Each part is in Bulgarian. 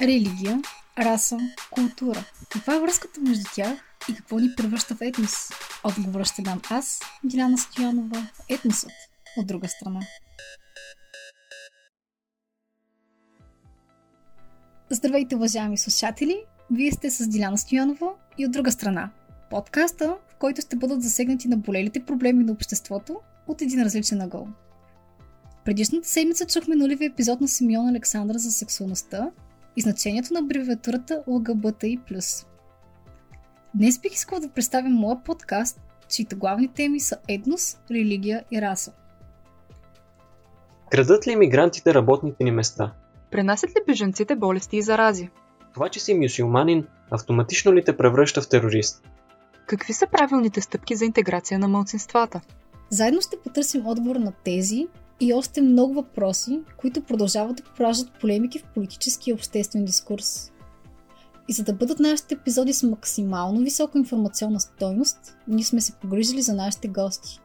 Религия, раса, култура. Каква е връзката между тях и какво ни превръща в етнос? Отговора ще дам аз, Диляна Стоянова, етносът, от друга страна. Здравейте, уважаеми слушатели! Вие сте с Диляна Стоянова и от друга страна. Подкаста, в който ще бъдат засегнати на болелите проблеми на обществото от един различен ъгъл. Предишната седмица чухме нулевия епизод на Симеон Александър за сексуалността и значението на абревиатурата ЛГБТИ+. Днес бих искал да представя моя подкаст, чието главни теми са етнос, религия и раса. Крадат ли иммигрантите работните ни места? Пренасят ли беженците болести и зарази? Това, че си мюсюлманин, автоматично ли те превръща в терорист? Какви са правилните стъпки за интеграция на мълцинствата? Заедно ще потърсим отговор на тези и още много въпроси, които продължават да пораждат полемики в политически и обществен дискурс. И за да бъдат нашите епизоди с максимално висока информационна стойност, ние сме се погрижили за нашите гости.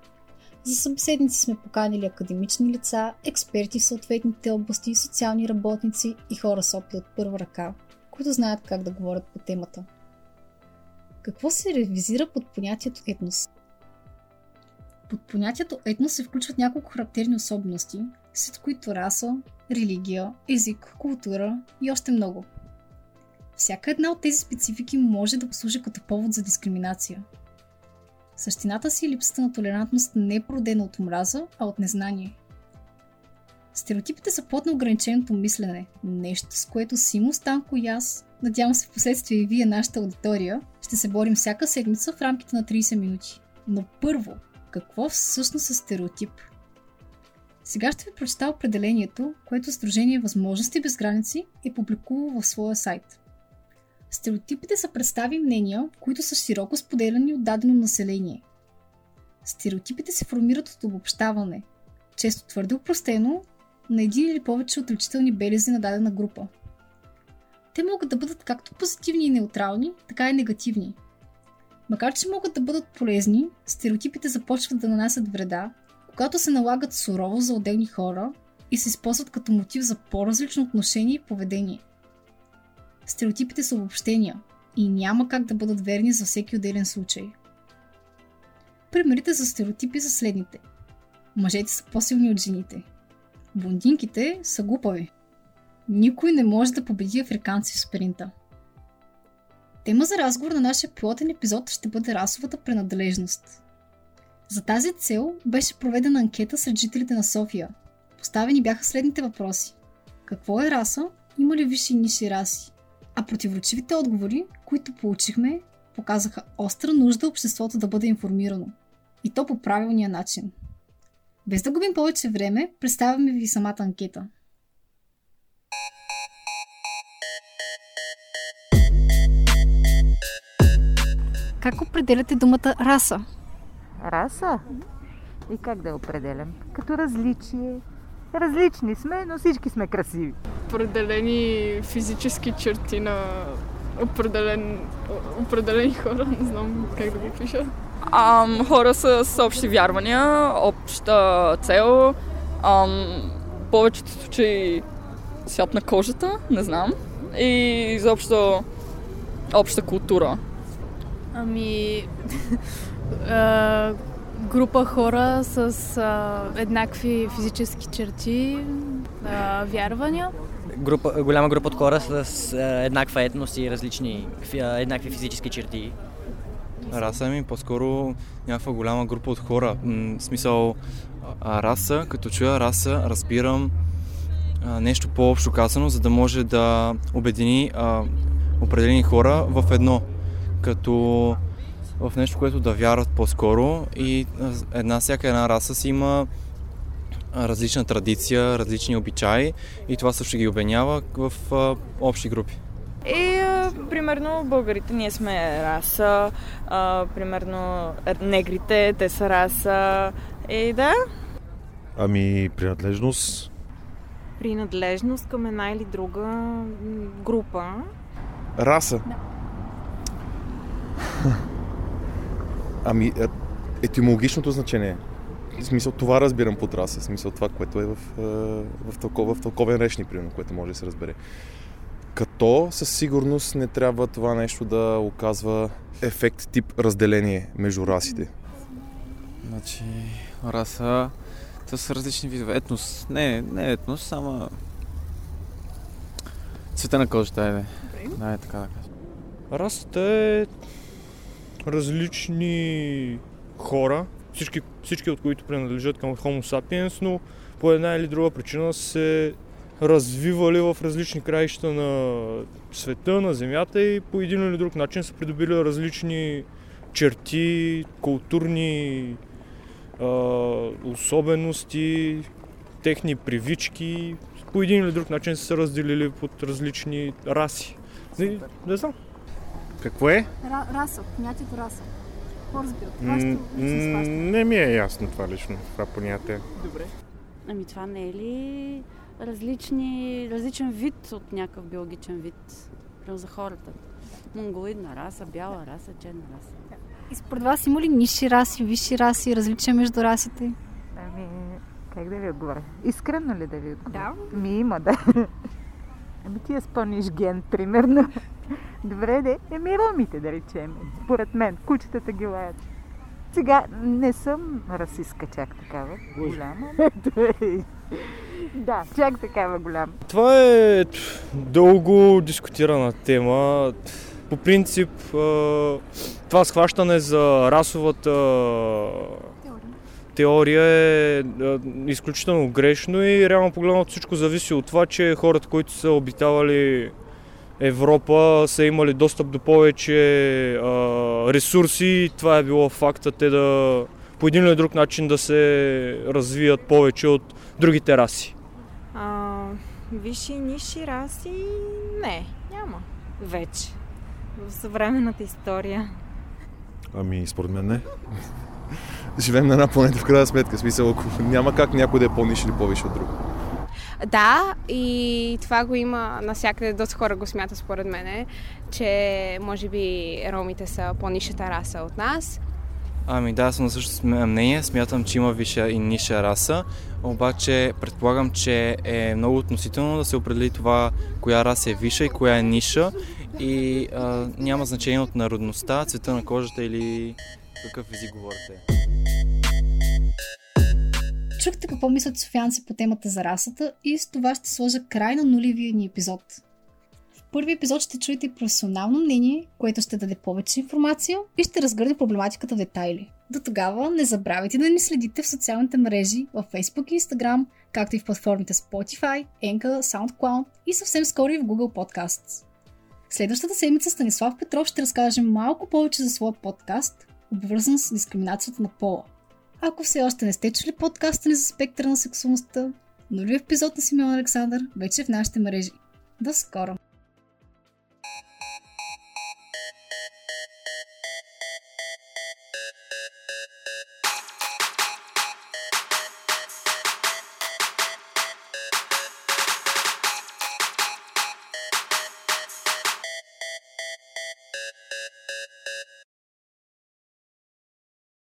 За събеседници сме поканили академични лица, експерти в съответните области, социални работници и хора с опит от първа ръка, които знаят как да говорят по темата. Какво се ревизира под понятието етнос? Под понятието етнос се включват няколко характерни особености, след които раса, религия, език, култура и още много. Всяка една от тези специфики може да послужи като повод за дискриминация. Същината си и липсата на толерантност не е породена от омраза, а от незнание. Стереотипите са плод на ограниченото мислене, нещо с което Симо, Станко и аз, надявам се в последствие и вие, нашата аудитория, ще се борим всяка седмица в рамките на 30 минути. Но първо, какво всъщност е стереотип? Сега ще ви прочета определението, което Сдружение Възможности без граници е публикувало в своя сайт. Стереотипите са представи мнения, които са широко споделяни от дадено население. Стереотипите се формират от обобщаване, често твърде упростено, на един или повече отличителни белези на дадена група. Те могат да бъдат както позитивни и неутрални, така и негативни – Макар, че могат да бъдат полезни, стереотипите започват да нанасят вреда, когато се налагат сурово за отделни хора и се използват като мотив за по-различно отношение и поведение. Стереотипите са обобщения и няма как да бъдат верни за всеки отделен случай. Примерите за стереотипи са следните. Мъжете са по-силни от жените. Блондинките са глупави. Никой не може да победи африканци в спринта. Тема за разговор на нашия пилотен епизод ще бъде расовата принадлежност. За тази цел беше проведена анкета сред жителите на София. Поставени бяха следните въпроси. Какво е раса? Има ли висши и ниши раси? А противоречивите отговори, които получихме, показаха остра нужда обществото да бъде информирано. И то по правилния начин. Без да губим повече време, представяме ви самата анкета – Как определяте думата раса? Раса? И как да я определям? Като различие. Различни сме, но всички сме красиви. Определени физически черти на определен, определени хора, не знам как да го пиша. Ам, хора с, с общи вярвания, обща цел, ам, повечето случаи свят на кожата, не знам, и изобщо обща култура. Ами, а, група хора с а, еднакви физически черти, а, вярвания. Група, голяма група от хора с а, еднаква етност и различни, а, еднакви физически черти. Раса ми по-скоро някаква голяма група от хора. М- смисъл, а, раса, като чуя раса, разбирам а, нещо по-общо казано, за да може да обедини а, определени хора в едно като в нещо, което да вярват по-скоро и една всяка една раса си има различна традиция, различни обичаи и това също ги обединява в а, общи групи. И, а, примерно, българите ние сме раса, а, примерно, негрите, те са раса. И да. Ами, принадлежност. Принадлежност към една или друга група. Раса. Да. Ами, е, етимологичното значение. В смисъл, това разбирам под раса. В смисъл, това, което е в, е, в, тълков, в тълковен речник, примерно, което може да се разбере. Като със сигурност не трябва това нещо да оказва ефект тип разделение между расите. Значи, раса, това са различни видове. Етнос, не, не етнос, само цвета на кожата, айде. Да, е така да кажа. Расата е различни хора, всички, всички от които принадлежат към Homo sapiens, но по една или друга причина се развивали в различни краища на света, на Земята и по един или друг начин са придобили различни черти, културни а, особености, техни привички. По един или друг начин са се разделили под различни раси. Не, не знам. Какво е? Ра- раса, понятието м- схващане. не ми е ясно това лично, това понятие. Добре. Ами това не е ли различни, различен вид от някакъв биологичен вид? За хората. Монголидна раса, бяла раса, черна раса. И според вас има ли ниши раси, висши раси, различия между расите? Ами, как да ви отговоря? Искрено ли да ви отговоря? Да. Ми има, да. Ами ти е с по-ниш ген, примерно. Добре, де. Еми ромите, да речем. Според мен, кучетата ги лаят. Сега не съм расистка чак такава голяма. да, чак такава голяма. Това е дълго дискутирана тема. По принцип, това схващане за расовата теория е изключително грешно и реално погледнато всичко зависи от това, че хората, които са обитавали Европа, са имали достъп до повече а, ресурси и това е било факта те да по един или друг начин да се развият повече от другите раси. А, висши и ниши раси? Не, няма. Вече. В съвременната история. Ами, според мен не. Живеем на една планета в крайна сметка. Смисъл, ако няма как някой да е по-ниш или по-висше от друг. Да, и това го има навсякъде. Доста хора го смятат според мене, че може би ромите са по-нишата раса от нас. Ами да, съм на същото мнение. Смятам, че има висша и ниша раса, обаче предполагам, че е много относително да се определи това коя раса е висша и коя е ниша и а, няма значение от народността, цвета на кожата или какъв език говорите. Чухте какво мислят софианци по темата за расата и с това ще сложа край на нулевия ни епизод. В първи епизод ще чуете професионално мнение, което ще даде повече информация и ще разгърне проблематиката в детайли. До тогава не забравяйте да ни следите в социалните мрежи в Facebook и Instagram, както и в платформите Spotify, Anchor, SoundCloud и съвсем скоро и в Google Podcasts. Следващата седмица Станислав Петров ще разкаже малко повече за своя подкаст, обвързан с дискриминацията на пола. Ако все още не сте чули подкаста ни за спектъра на сексуалността, нали нови епизод на Симеон Александър вече е в нашите мрежи. До скоро!